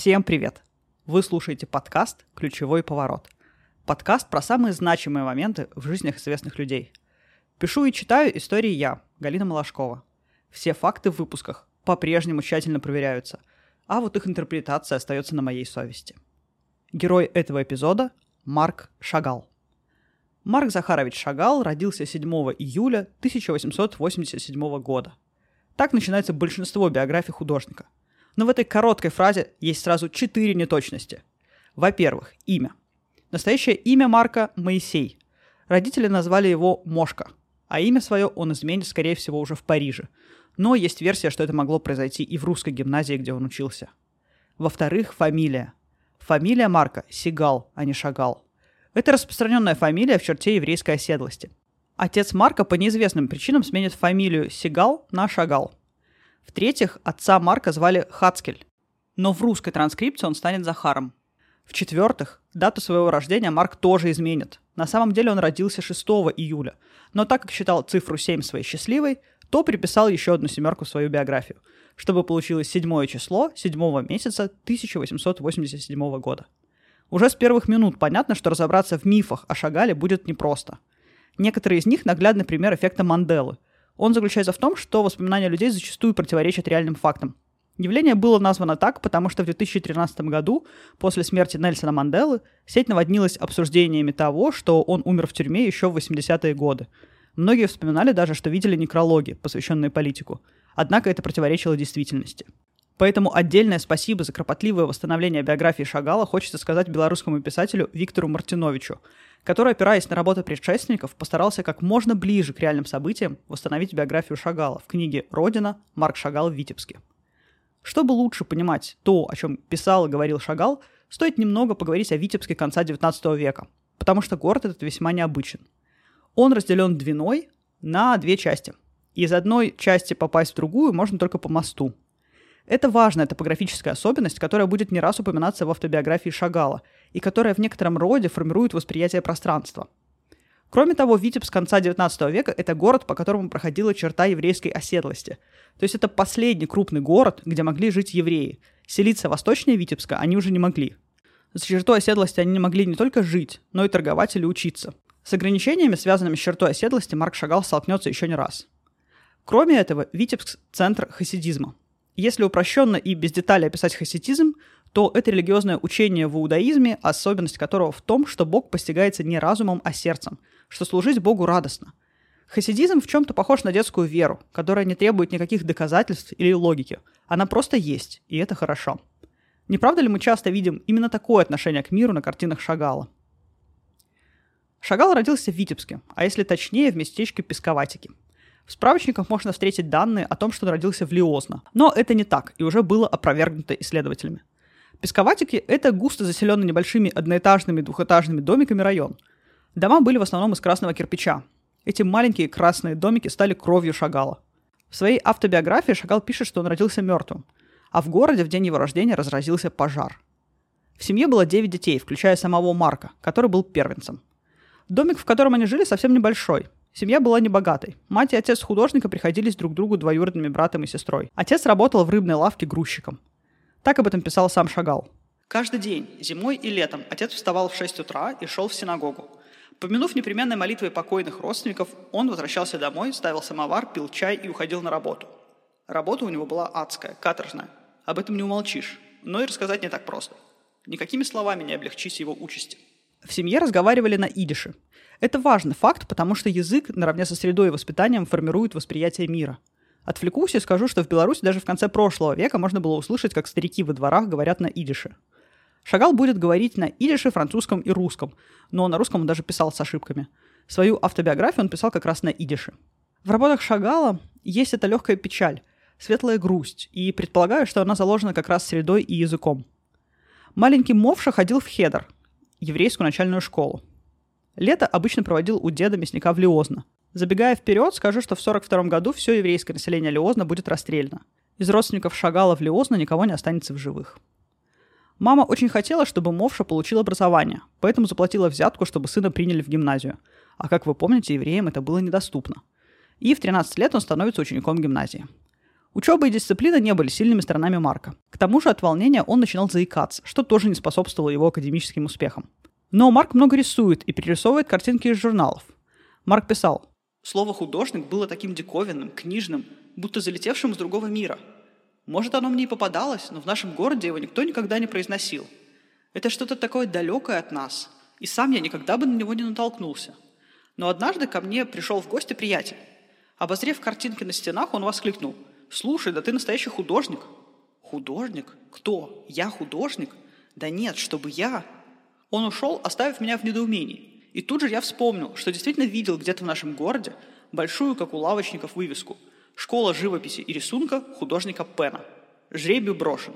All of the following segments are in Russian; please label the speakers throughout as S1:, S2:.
S1: Всем привет! Вы слушаете подкаст «Ключевой поворот». Подкаст про самые значимые моменты в жизнях известных людей. Пишу и читаю истории я, Галина Малашкова. Все факты в выпусках по-прежнему тщательно проверяются, а вот их интерпретация остается на моей совести. Герой этого эпизода – Марк Шагал. Марк Захарович Шагал родился 7 июля 1887 года. Так начинается большинство биографий художника – но в этой короткой фразе есть сразу четыре неточности. Во-первых, имя. Настоящее имя Марка – Моисей. Родители назвали его Мошка, а имя свое он изменит, скорее всего, уже в Париже. Но есть версия, что это могло произойти и в русской гимназии, где он учился. Во-вторых, фамилия. Фамилия Марка – Сигал, а не Шагал. Это распространенная фамилия в черте еврейской оседлости. Отец Марка по неизвестным причинам сменит фамилию Сигал на Шагал – в-третьих, отца Марка звали Хацкель, но в русской транскрипции он станет Захаром. В-четвертых, дату своего рождения Марк тоже изменит. На самом деле он родился 6 июля, но так как считал цифру 7 своей счастливой, то приписал еще одну семерку в свою биографию, чтобы получилось седьмое число седьмого месяца 1887 года. Уже с первых минут понятно, что разобраться в мифах о Шагале будет непросто. Некоторые из них наглядный пример эффекта Манделы – он заключается в том, что воспоминания людей зачастую противоречат реальным фактам. Явление было названо так, потому что в 2013 году, после смерти Нельсона Манделы, сеть наводнилась обсуждениями того, что он умер в тюрьме еще в 80-е годы. Многие вспоминали даже, что видели некрологи, посвященные политику. Однако это противоречило действительности. Поэтому отдельное спасибо за кропотливое восстановление биографии Шагала хочется сказать белорусскому писателю Виктору Мартиновичу, который, опираясь на работу предшественников, постарался как можно ближе к реальным событиям восстановить биографию Шагала в книге «Родина. Марк Шагал в Витебске». Чтобы лучше понимать то, о чем писал и говорил Шагал, стоит немного поговорить о Витебске конца XIX века, потому что город этот весьма необычен. Он разделен Двиной на две части. Из одной части попасть в другую можно только по мосту, это важная топографическая особенность, которая будет не раз упоминаться в автобиографии Шагала и которая в некотором роде формирует восприятие пространства. Кроме того, Витебск конца XIX века – это город, по которому проходила черта еврейской оседлости. То есть это последний крупный город, где могли жить евреи. Селиться восточнее Витебска они уже не могли. За чертой оседлости они не могли не только жить, но и торговать или учиться. С ограничениями, связанными с чертой оседлости, Марк Шагал столкнется еще не раз. Кроме этого, Витебск – центр хасидизма. Если упрощенно и без деталей описать хасидизм, то это религиозное учение в иудаизме, особенность которого в том, что Бог постигается не разумом, а сердцем, что служить Богу радостно. Хасидизм в чем-то похож на детскую веру, которая не требует никаких доказательств или логики. Она просто есть, и это хорошо. Не правда ли мы часто видим именно такое отношение к миру на картинах Шагала? Шагал родился в Витебске, а если точнее, в местечке Песковатики – в справочниках можно встретить данные о том, что он родился в Лиозно. Но это не так, и уже было опровергнуто исследователями. Песковатики – это густо заселенный небольшими одноэтажными двухэтажными домиками район. Дома были в основном из красного кирпича. Эти маленькие красные домики стали кровью Шагала. В своей автобиографии Шагал пишет, что он родился мертвым, а в городе в день его рождения разразился пожар. В семье было 9 детей, включая самого Марка, который был первенцем. Домик, в котором они жили, совсем небольшой – Семья была небогатой. Мать и отец художника приходились друг другу двоюродными братом и сестрой. Отец работал в рыбной лавке грузчиком. Так об этом писал сам Шагал. Каждый день, зимой и летом, отец вставал в 6 утра и шел в синагогу. Помянув непременной молитвой покойных родственников, он возвращался домой, ставил самовар, пил чай и уходил на работу. Работа у него была адская, каторжная. Об этом не умолчишь, но и рассказать не так просто. Никакими словами не облегчись его участи. В семье разговаривали на идише. Это важный факт, потому что язык наравне со средой и воспитанием формирует восприятие мира. Отвлекусь и скажу, что в Беларуси даже в конце прошлого века можно было услышать, как старики во дворах говорят на идише. Шагал будет говорить на идише, французском и русском, но на русском он даже писал с ошибками. Свою автобиографию он писал как раз на идише. В работах Шагала есть эта легкая печаль, светлая грусть, и предполагаю, что она заложена как раз средой и языком. Маленький Мовша ходил в Хедер, еврейскую начальную школу. Лето обычно проводил у деда мясника в Лиозно. Забегая вперед, скажу, что в 42 году все еврейское население Лиозна будет расстреляно. Из родственников Шагала в Лиозно никого не останется в живых. Мама очень хотела, чтобы Мовша получил образование, поэтому заплатила взятку, чтобы сына приняли в гимназию. А как вы помните, евреям это было недоступно. И в 13 лет он становится учеником гимназии. Учеба и дисциплина не были сильными сторонами Марка. К тому же от волнения он начинал заикаться, что тоже не способствовало его академическим успехам. Но Марк много рисует и перерисовывает картинки из журналов. Марк писал, «Слово «художник» было таким диковинным, книжным, будто залетевшим из другого мира. Может, оно мне и попадалось, но в нашем городе его никто никогда не произносил. Это что-то такое далекое от нас, и сам я никогда бы на него не натолкнулся. Но однажды ко мне пришел в гости приятель. Обозрев картинки на стенах, он воскликнул – Слушай, да ты настоящий художник. Художник? Кто? Я художник? Да нет, чтобы я. Он ушел, оставив меня в недоумении. И тут же я вспомнил, что действительно видел где-то в нашем городе большую, как у лавочников, вывеску «Школа живописи и рисунка художника Пена». Жребий брошен.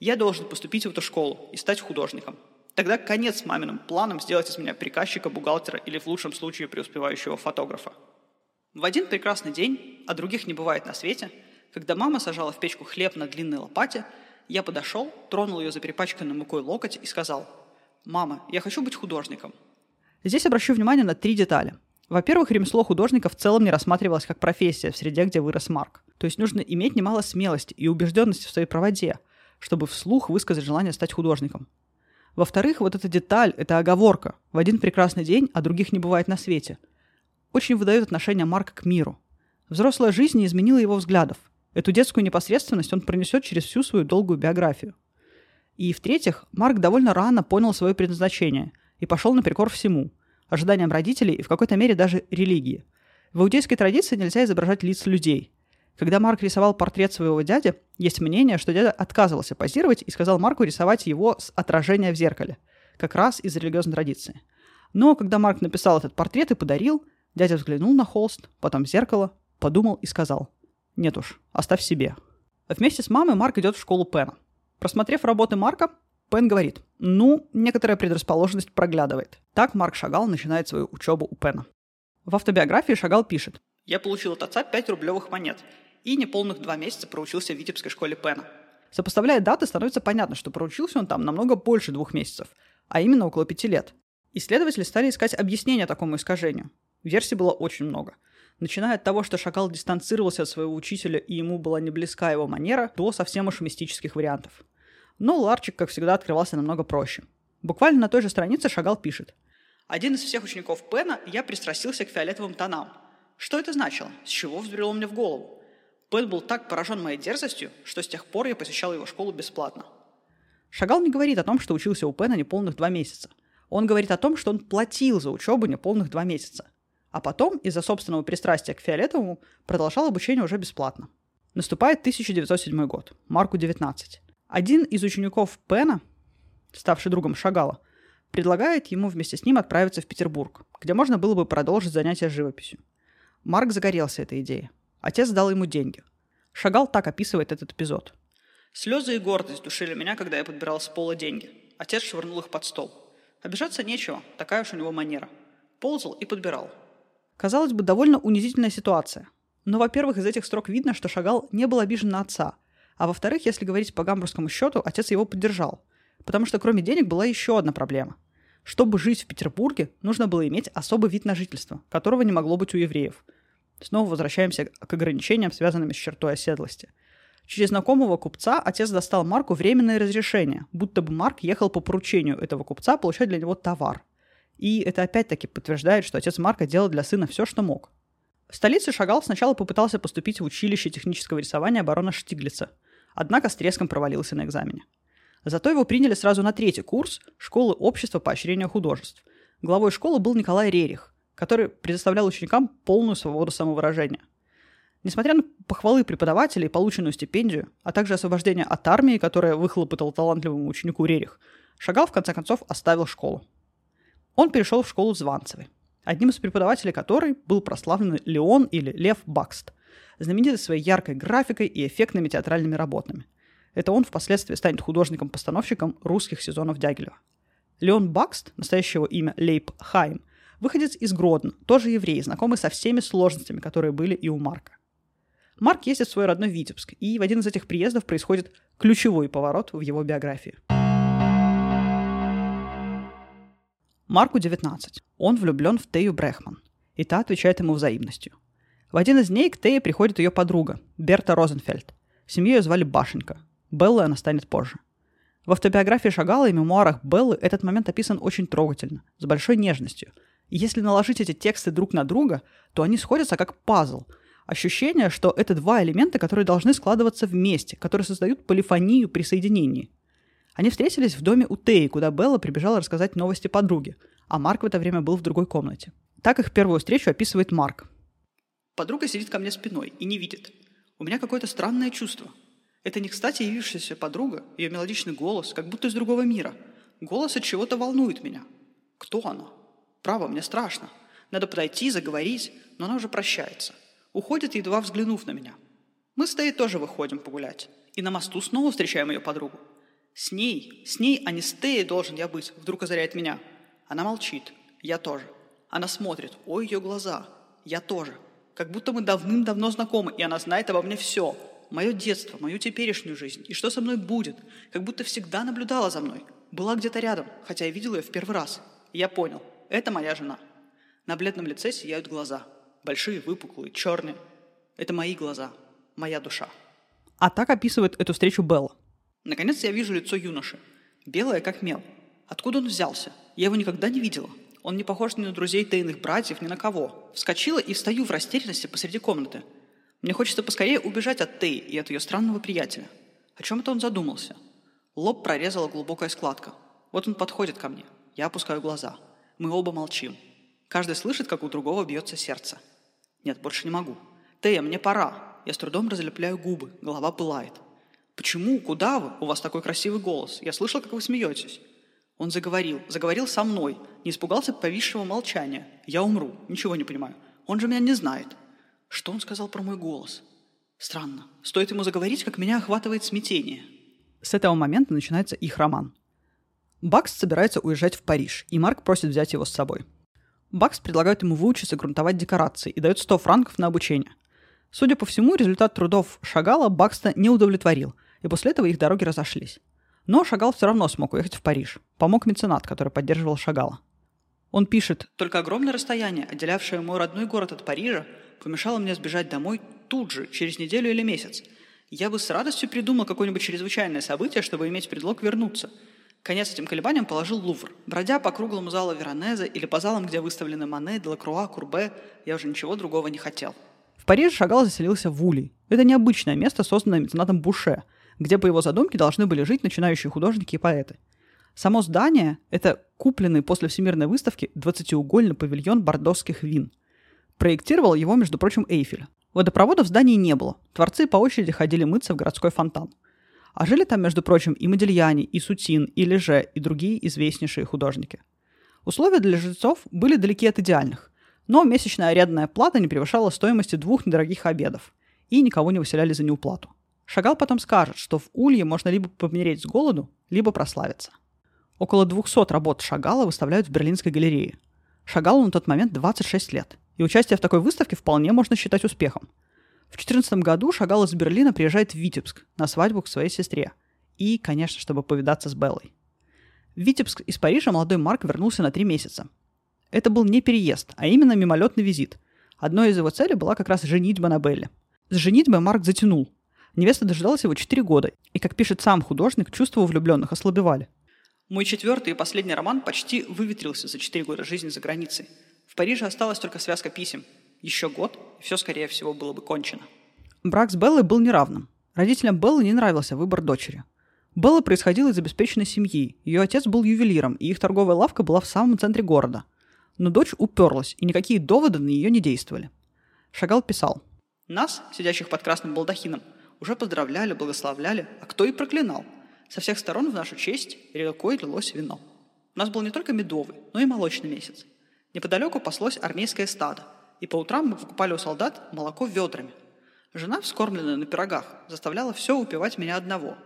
S1: Я должен поступить в эту школу и стать художником. Тогда конец маминым планам сделать из меня приказчика, бухгалтера или в лучшем случае преуспевающего фотографа. В один прекрасный день, а других не бывает на свете – когда мама сажала в печку хлеб на длинной лопате, я подошел, тронул ее за перепачканный мукой локоть и сказал, «Мама, я хочу быть художником». Здесь обращу внимание на три детали. Во-первых, ремесло художника в целом не рассматривалось как профессия в среде, где вырос Марк. То есть нужно иметь немало смелости и убежденности в своей правоте, чтобы вслух высказать желание стать художником. Во-вторых, вот эта деталь, эта оговорка «в один прекрасный день, а других не бывает на свете» очень выдает отношение Марка к миру. Взрослая жизнь не изменила его взглядов – Эту детскую непосредственность он пронесет через всю свою долгую биографию. И в-третьих, Марк довольно рано понял свое предназначение и пошел наперекор всему – ожиданиям родителей и в какой-то мере даже религии. В иудейской традиции нельзя изображать лица людей. Когда Марк рисовал портрет своего дяди, есть мнение, что дядя отказывался позировать и сказал Марку рисовать его с отражения в зеркале, как раз из религиозной традиции. Но когда Марк написал этот портрет и подарил, дядя взглянул на холст, потом в зеркало, подумал и сказал – нет уж, оставь себе. Вместе с мамой Марк идет в школу Пена. Просмотрев работы Марка, Пен говорит, ну, некоторая предрасположенность проглядывает. Так Марк Шагал начинает свою учебу у Пена. В автобиографии Шагал пишет, «Я получил от отца 5 рублевых монет и неполных два месяца проучился в Витебской школе Пена. Сопоставляя даты, становится понятно, что проучился он там намного больше двух месяцев, а именно около пяти лет. Исследователи стали искать объяснение такому искажению. Версий было очень много – Начиная от того, что Шакал дистанцировался от своего учителя и ему была не близка его манера, до совсем уж мистических вариантов. Но Ларчик, как всегда, открывался намного проще. Буквально на той же странице Шагал пишет. «Один из всех учеников Пена я пристрастился к фиолетовым тонам. Что это значило? С чего взбрело мне в голову? Пен был так поражен моей дерзостью, что с тех пор я посещал его школу бесплатно». Шагал не говорит о том, что учился у Пена неполных два месяца. Он говорит о том, что он платил за учебу неполных два месяца а потом из-за собственного пристрастия к фиолетовому продолжал обучение уже бесплатно. Наступает 1907 год, Марку 19. Один из учеников Пена, ставший другом Шагала, предлагает ему вместе с ним отправиться в Петербург, где можно было бы продолжить занятия живописью. Марк загорелся этой идеей. Отец дал ему деньги. Шагал так описывает этот эпизод. «Слезы и гордость душили меня, когда я подбирал с пола деньги. Отец швырнул их под стол. Обижаться нечего, такая уж у него манера. Ползал и подбирал. Казалось бы, довольно унизительная ситуация. Но, во-первых, из этих строк видно, что Шагал не был обижен на отца. А во-вторых, если говорить по гамбургскому счету, отец его поддержал. Потому что кроме денег была еще одна проблема. Чтобы жить в Петербурге, нужно было иметь особый вид на жительство, которого не могло быть у евреев. Снова возвращаемся к ограничениям, связанным с чертой оседлости. Через знакомого купца отец достал Марку временное разрешение, будто бы Марк ехал по поручению этого купца получать для него товар – и это опять-таки подтверждает, что отец Марка делал для сына все, что мог. В столице Шагал сначала попытался поступить в училище технического рисования барона Штиглица, однако с треском провалился на экзамене. Зато его приняли сразу на третий курс школы общества поощрения художеств. Главой школы был Николай Рерих, который предоставлял ученикам полную свободу самовыражения. Несмотря на похвалы преподавателей, полученную стипендию, а также освобождение от армии, которое выхлопотал талантливому ученику Рерих, Шагал в конце концов оставил школу. Он перешел в школу Званцевой, одним из преподавателей которой был прославленный Леон или Лев Бакст, знаменитый своей яркой графикой и эффектными театральными работами. Это он впоследствии станет художником-постановщиком русских сезонов Дягилева. Леон Бакст, настоящего имя Лейб Хайм, выходец из Гродно, тоже еврей, знакомый со всеми сложностями, которые были и у Марка. Марк ездит в свой родной Витебск, и в один из этих приездов происходит ключевой поворот в его биографии – Марку 19. Он влюблен в Тею Брехман. И та отвечает ему взаимностью. В один из дней к Тее приходит ее подруга, Берта Розенфельд. Семью ее звали Башенька. Беллой она станет позже. В автобиографии Шагала и мемуарах Беллы этот момент описан очень трогательно, с большой нежностью. И если наложить эти тексты друг на друга, то они сходятся как пазл. Ощущение, что это два элемента, которые должны складываться вместе, которые создают полифонию при соединении. Они встретились в доме у Теи, куда Белла прибежала рассказать новости подруге, а Марк в это время был в другой комнате. Так их первую встречу описывает Марк.
S2: Подруга сидит ко мне спиной и не видит. У меня какое-то странное чувство. Это не кстати явившаяся подруга, ее мелодичный голос, как будто из другого мира. Голос от чего-то волнует меня. Кто она? Право, мне страшно. Надо подойти, заговорить, но она уже прощается. Уходит, едва взглянув на меня. Мы с Тей тоже выходим погулять. И на мосту снова встречаем ее подругу. С ней, с ней, а не с Теей должен я быть, вдруг озаряет меня. Она молчит. Я тоже. Она смотрит. Ой, ее глаза. Я тоже. Как будто мы давным-давно знакомы, и она знает обо мне все. Мое детство, мою теперешнюю жизнь, и что со мной будет. Как будто всегда наблюдала за мной. Была где-то рядом, хотя я видел ее в первый раз. И я понял, это моя жена. На бледном лице сияют глаза. Большие, выпуклые, черные. Это мои глаза, моя душа.
S1: А так описывает эту встречу Белла.
S2: Наконец я вижу лицо юноши. Белое, как мел. Откуда он взялся? Я его никогда не видела. Он не похож ни на друзей тайных братьев, ни на кого. Вскочила и стою в растерянности посреди комнаты. Мне хочется поскорее убежать от Тей и от ее странного приятеля. О чем это он задумался? Лоб прорезала глубокая складка. Вот он подходит ко мне. Я опускаю глаза. Мы оба молчим. Каждый слышит, как у другого бьется сердце. Нет, больше не могу. Тея, мне пора. Я с трудом разлепляю губы. Голова пылает. Почему? Куда вы? У вас такой красивый голос. Я слышал, как вы смеетесь. Он заговорил, заговорил со мной, не испугался повисшего молчания. Я умру, ничего не понимаю. Он же меня не знает. Что он сказал про мой голос? Странно. Стоит ему заговорить, как меня охватывает смятение.
S1: С этого момента начинается их роман. Бакс собирается уезжать в Париж, и Марк просит взять его с собой. Бакс предлагает ему выучиться грунтовать декорации и дает 100 франков на обучение. Судя по всему, результат трудов Шагала Бакста не удовлетворил, и после этого их дороги разошлись. Но Шагал все равно смог уехать в Париж. Помог меценат, который поддерживал Шагала. Он пишет,
S2: «Только огромное расстояние, отделявшее мой родной город от Парижа, помешало мне сбежать домой тут же, через неделю или месяц. Я бы с радостью придумал какое-нибудь чрезвычайное событие, чтобы иметь предлог вернуться. Конец этим колебаниям положил Лувр. Бродя по круглому залу Веронезе или по залам, где выставлены Мане, Делакруа, Курбе, я уже ничего другого не хотел.
S1: В Париже Шагал заселился в Улей. Это необычное место, созданное меценатом Буше – где по его задумке должны были жить начинающие художники и поэты. Само здание – это купленный после Всемирной выставки 20-угольный павильон бордосских вин. Проектировал его, между прочим, Эйфель. Водопровода в здании не было. Творцы по очереди ходили мыться в городской фонтан. А жили там, между прочим, и Модельяни, и Сутин, и Леже, и другие известнейшие художники. Условия для жильцов были далеки от идеальных, но месячная арендная плата не превышала стоимости двух недорогих обедов, и никого не выселяли за неуплату. Шагал потом скажет, что в Улье можно либо помереть с голоду, либо прославиться. Около 200 работ Шагала выставляют в Берлинской галерее. Шагалу на тот момент 26 лет, и участие в такой выставке вполне можно считать успехом. В 2014 году Шагал из Берлина приезжает в Витебск на свадьбу к своей сестре. И, конечно, чтобы повидаться с Беллой. В Витебск из Парижа молодой Марк вернулся на три месяца. Это был не переезд, а именно мимолетный визит. Одной из его целей была как раз женитьба на Белле. С женитьбой Марк затянул, Невеста дожидалась его 4 года, и, как пишет сам художник, чувства у влюбленных ослабевали.
S2: Мой четвертый и последний роман почти выветрился за 4 года жизни за границей. В Париже осталась только связка писем. Еще год, и все, скорее всего, было бы кончено.
S1: Брак с Беллой был неравным. Родителям Беллы не нравился выбор дочери. Белла происходила из обеспеченной семьи. Ее отец был ювелиром, и их торговая лавка была в самом центре города. Но дочь уперлась, и никакие доводы на нее не действовали. Шагал писал.
S2: «Нас, сидящих под красным балдахином, уже поздравляли, благословляли, а кто и проклинал. Со всех сторон в нашу честь рекой лилось вино. У нас был не только медовый, но и молочный месяц. Неподалеку паслось армейское стадо, и по утрам мы покупали у солдат молоко ведрами. Жена, вскормленная на пирогах, заставляла все упивать меня одного,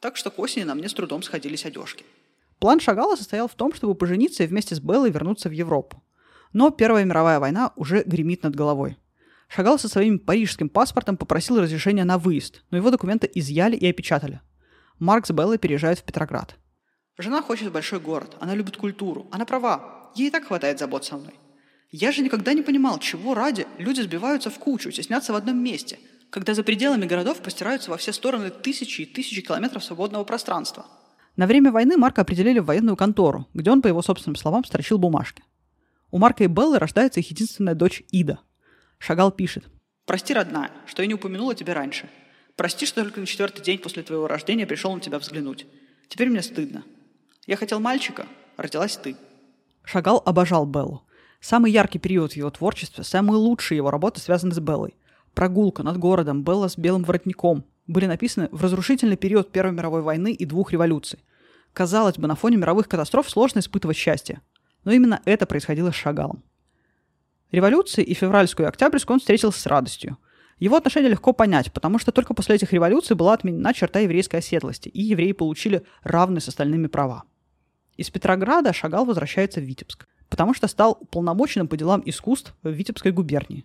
S2: так что к осени на мне с трудом сходились одежки.
S1: План Шагала состоял в том, чтобы пожениться и вместе с Беллой вернуться в Европу. Но Первая мировая война уже гремит над головой – Шагал со своим парижским паспортом попросил разрешения на выезд, но его документы изъяли и опечатали. Марк с Беллой переезжают в Петроград.
S2: Жена хочет большой город, она любит культуру, она права, ей и так хватает забот со мной. Я же никогда не понимал, чего ради люди сбиваются в кучу, теснятся в одном месте, когда за пределами городов простираются во все стороны тысячи и тысячи километров свободного пространства.
S1: На время войны Марка определили в военную контору, где он, по его собственным словам, строчил бумажки. У Марка и Беллы рождается их единственная дочь Ида. Шагал пишет.
S2: «Прости, родная, что я не упомянула тебя раньше. Прости, что только на четвертый день после твоего рождения пришел на тебя взглянуть. Теперь мне стыдно. Я хотел мальчика, родилась ты».
S1: Шагал обожал Беллу. Самый яркий период в его творчестве, самые лучшие его работы связаны с Беллой. «Прогулка над городом», «Белла с белым воротником» были написаны в разрушительный период Первой мировой войны и двух революций. Казалось бы, на фоне мировых катастроф сложно испытывать счастье. Но именно это происходило с Шагалом. Революции и февральскую и октябрьскую он встретился с радостью. Его отношение легко понять, потому что только после этих революций была отменена черта еврейской оседлости, и евреи получили равные с остальными права. Из Петрограда Шагал возвращается в Витебск потому что стал полномоченным по делам искусств в Витебской губернии.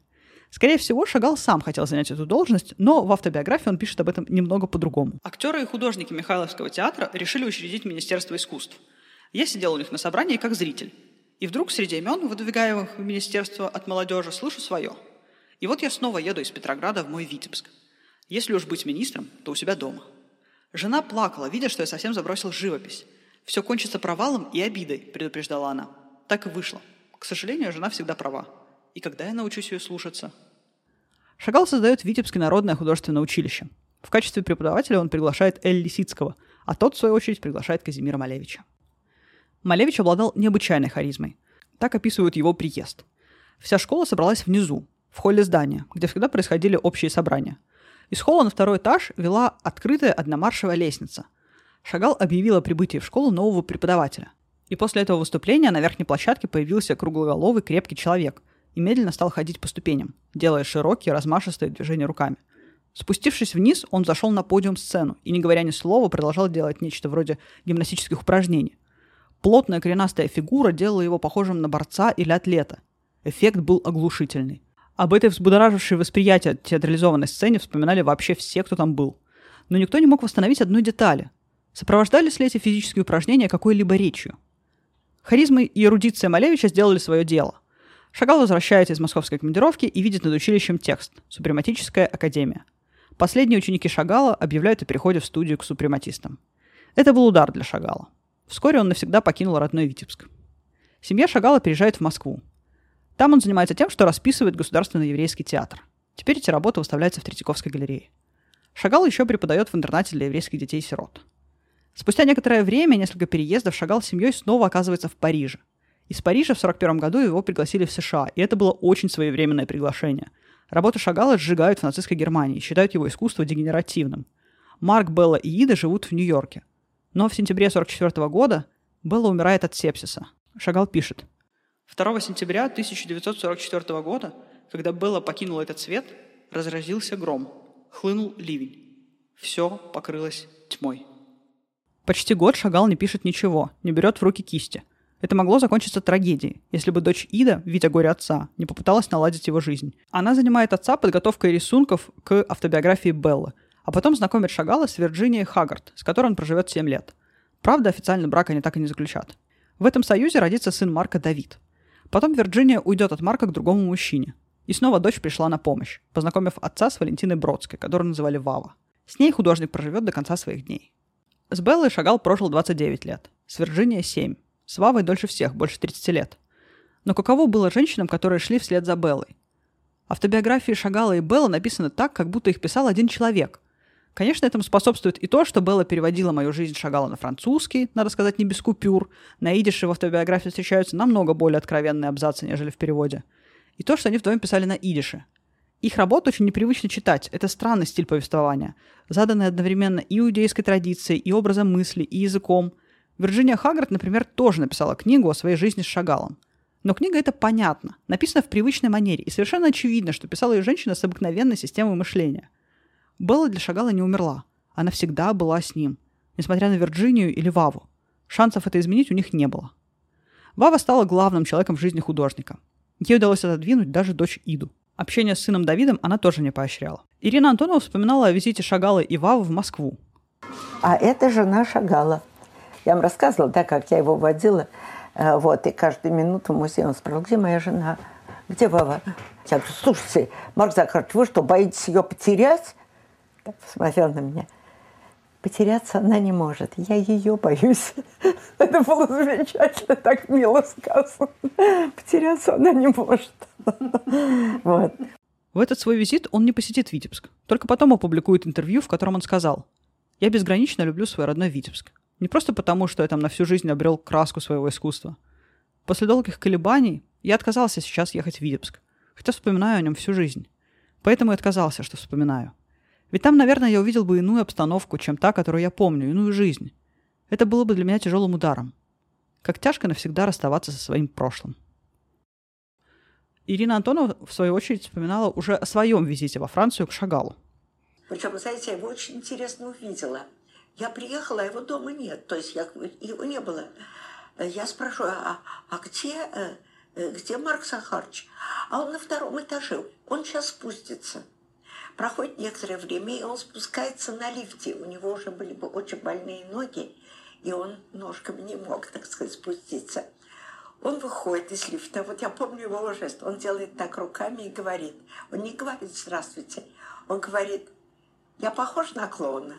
S1: Скорее всего, Шагал сам хотел занять эту должность, но в автобиографии он пишет об этом немного по-другому.
S2: Актеры и художники Михайловского театра решили учредить Министерство искусств. Я сидел у них на собрании как зритель. И вдруг среди имен, выдвигаемых в Министерство от молодежи, слышу свое. И вот я снова еду из Петрограда в мой Витебск. Если уж быть министром, то у себя дома. Жена плакала, видя, что я совсем забросил живопись. «Все кончится провалом и обидой», – предупреждала она так и вышло. К сожалению, жена всегда права. И когда я научусь ее слушаться?
S1: Шагал создает в Витебске народное художественное училище. В качестве преподавателя он приглашает Эль Лисицкого, а тот, в свою очередь, приглашает Казимира Малевича. Малевич обладал необычайной харизмой. Так описывают его приезд. Вся школа собралась внизу, в холле здания, где всегда происходили общие собрания. Из холла на второй этаж вела открытая одномаршевая лестница. Шагал объявил о прибытии в школу нового преподавателя – и после этого выступления на верхней площадке появился круглоголовый крепкий человек и медленно стал ходить по ступеням, делая широкие размашистые движения руками. Спустившись вниз, он зашел на подиум сцену и, не говоря ни слова, продолжал делать нечто вроде гимнастических упражнений. Плотная коренастая фигура делала его похожим на борца или атлета. Эффект был оглушительный. Об этой взбудоражившей восприятие театрализованной сцене вспоминали вообще все, кто там был. Но никто не мог восстановить одной детали. Сопровождались ли эти физические упражнения какой-либо речью? Харизма и эрудиция Малевича сделали свое дело. Шагал возвращается из московской командировки и видит над училищем текст «Супрематическая академия». Последние ученики Шагала объявляют о переходе в студию к супрематистам. Это был удар для Шагала. Вскоре он навсегда покинул родной Витебск. Семья Шагала переезжает в Москву. Там он занимается тем, что расписывает Государственный еврейский театр. Теперь эти работы выставляются в Третьяковской галерее. Шагал еще преподает в интернате для еврейских детей-сирот. Спустя некоторое время, несколько переездов, Шагал с семьей снова оказывается в Париже. Из Парижа в 1941 году его пригласили в США, и это было очень своевременное приглашение. Работы Шагала сжигают в нацистской Германии, считают его искусство дегенеративным. Марк, Белла и Ида живут в Нью-Йорке. Но в сентябре 1944 года Белла умирает от сепсиса. Шагал пишет.
S2: 2 сентября 1944 года, когда Белла покинула этот свет, разразился гром, хлынул ливень. Все покрылось тьмой.
S1: Почти год Шагал не пишет ничего, не берет в руки кисти. Это могло закончиться трагедией, если бы дочь Ида, видя горе отца, не попыталась наладить его жизнь. Она занимает отца подготовкой рисунков к автобиографии Беллы, а потом знакомит Шагала с Вирджинией Хаггард, с которой он проживет 7 лет. Правда, официально брак они так и не заключат. В этом союзе родится сын Марка Давид. Потом Вирджиния уйдет от Марка к другому мужчине. И снова дочь пришла на помощь, познакомив отца с Валентиной Бродской, которую называли Вава. С ней художник проживет до конца своих дней. С Беллой Шагал прожил 29 лет, с Вирджинией 7, с Вавой дольше всех, больше 30 лет. Но каково было женщинам, которые шли вслед за Беллой? Автобиографии Шагала и Белла написаны так, как будто их писал один человек. Конечно, этому способствует и то, что Белла переводила мою жизнь Шагала на французский, надо сказать, не без купюр. На идише в автобиографии встречаются намного более откровенные абзацы, нежели в переводе. И то, что они вдвоем писали на идише. Их работу очень непривычно читать. Это странный стиль повествования, заданный одновременно и иудейской традицией, и образом мысли, и языком. Вирджиния Хаггард, например, тоже написала книгу о своей жизни с Шагалом. Но книга это понятно, написана в привычной манере, и совершенно очевидно, что писала ее женщина с обыкновенной системой мышления. Белла для Шагала не умерла. Она всегда была с ним, несмотря на Вирджинию или Ваву. Шансов это изменить у них не было. Вава стала главным человеком в жизни художника. Ей удалось отодвинуть даже дочь Иду – Общение с сыном Давидом она тоже не поощряла. Ирина Антонова вспоминала о визите Шагала и Вавы в Москву.
S3: А это жена Шагала. Я вам рассказывала, да, как я его водила. Э, вот, и каждую минуту в музее он спрашивал, где моя жена? где Вова? Я говорю, слушайте, Марк Захарович, вы что, боитесь ее потерять? Так посмотрел на меня. Потеряться она не может. Я ее боюсь. Это было замечательно, так мило сказано. Потеряться она не может.
S1: Вот. В этот свой визит он не посетит Витебск. Только потом опубликует интервью, в котором он сказал, «Я безгранично люблю свой родной Витебск. Не просто потому, что я там на всю жизнь обрел краску своего искусства. После долгих колебаний я отказался сейчас ехать в Витебск, хотя вспоминаю о нем всю жизнь. Поэтому и отказался, что вспоминаю. Ведь там, наверное, я увидел бы иную обстановку, чем та, которую я помню, иную жизнь. Это было бы для меня тяжелым ударом. Как тяжко навсегда расставаться со своим прошлым. Ирина Антонова, в свою очередь, вспоминала уже о своем визите во Францию к Шагалу.
S3: Причем, знаете, я его очень интересно увидела. Я приехала, а его дома нет. То есть я, его не было. Я спрашиваю, а, а где, э, э, где Марк Сахарович? А он на втором этаже. Он сейчас спустится. Проходит некоторое время, и он спускается на лифте. У него уже были бы очень больные ноги, и он ножками не мог, так сказать, спуститься. Он выходит из лифта, вот я помню его жест, он делает так руками и говорит, он не говорит «здравствуйте», он говорит «я похож на клоуна»,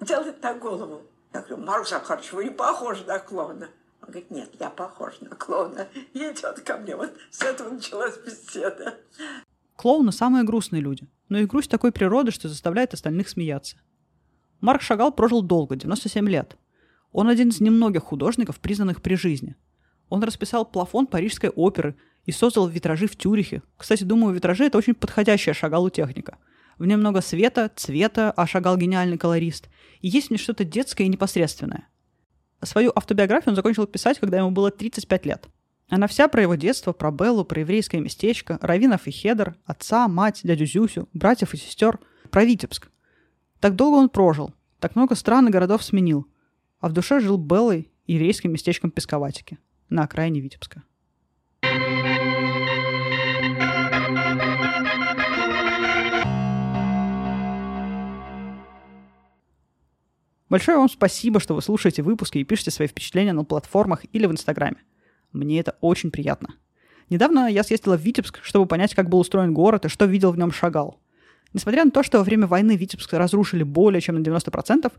S3: делает так голову. Я говорю, Марк Захарович, вы не похожи на клоуна. Он говорит, нет, я похож на клоуна. И идет ко мне. Вот с этого началась беседа.
S1: Клоуны – самые грустные люди, но и грусть такой природы, что заставляет остальных смеяться. Марк Шагал прожил долго, 97 лет. Он один из немногих художников, признанных при жизни – он расписал плафон Парижской оперы и создал витражи в Тюрихе. Кстати, думаю, витражи — это очень подходящая Шагалу техника. В нем много света, цвета, а Шагал гениальный колорист. И есть в ней что-то детское и непосредственное. Свою автобиографию он закончил писать, когда ему было 35 лет. Она вся про его детство, про Беллу, про еврейское местечко, Равинов и Хедер, отца, мать, дядю Зюсю, братьев и сестер, про Витебск. Так долго он прожил, так много стран и городов сменил, а в душе жил Беллой еврейским местечком Песковатики – на окраине Витебска. Большое вам спасибо, что вы слушаете выпуски и пишете свои впечатления на платформах или в Инстаграме. Мне это очень приятно. Недавно я съездила в Витебск, чтобы понять, как был устроен город и что видел в нем Шагал. Несмотря на то, что во время войны Витебск разрушили более чем на 90%,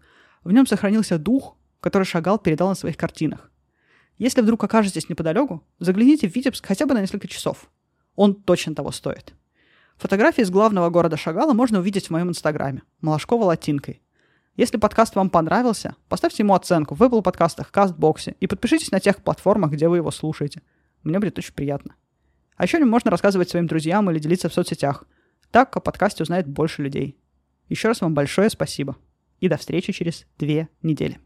S1: в нем сохранился дух, который Шагал передал на своих картинах. Если вдруг окажетесь неподалеку, загляните в Витебск хотя бы на несколько часов. Он точно того стоит. Фотографии из главного города Шагала можно увидеть в моем инстаграме. Малашкова латинкой. Если подкаст вам понравился, поставьте ему оценку в Apple подкастах, Кастбоксе и подпишитесь на тех платформах, где вы его слушаете. Мне будет очень приятно. А еще можно рассказывать своим друзьям или делиться в соцсетях. Так о подкасте узнает больше людей. Еще раз вам большое спасибо. И до встречи через две недели.